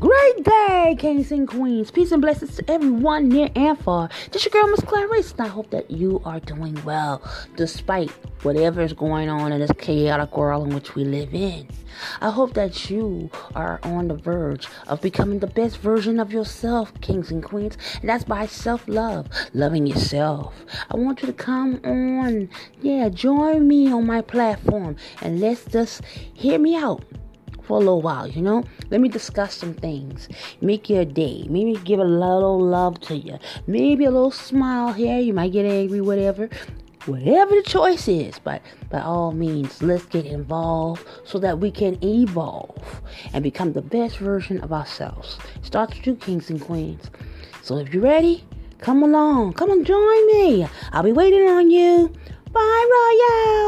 Great day, kings and queens. Peace and blessings to everyone near and far. This your girl, Miss Clarice, and I hope that you are doing well despite whatever is going on in this chaotic world in which we live in. I hope that you are on the verge of becoming the best version of yourself, kings and queens, and that's by self love, loving yourself. I want you to come on, yeah, join me on my platform and let's just hear me out for a little while, you know? Let me discuss some things. Make your day. Maybe give a little love to you. Maybe a little smile here. You might get angry, whatever. Whatever the choice is, but by all means, let's get involved so that we can evolve and become the best version of ourselves. Starts with you, kings and queens. So if you're ready, come along. Come and join me. I'll be waiting on you. Bye, Royals.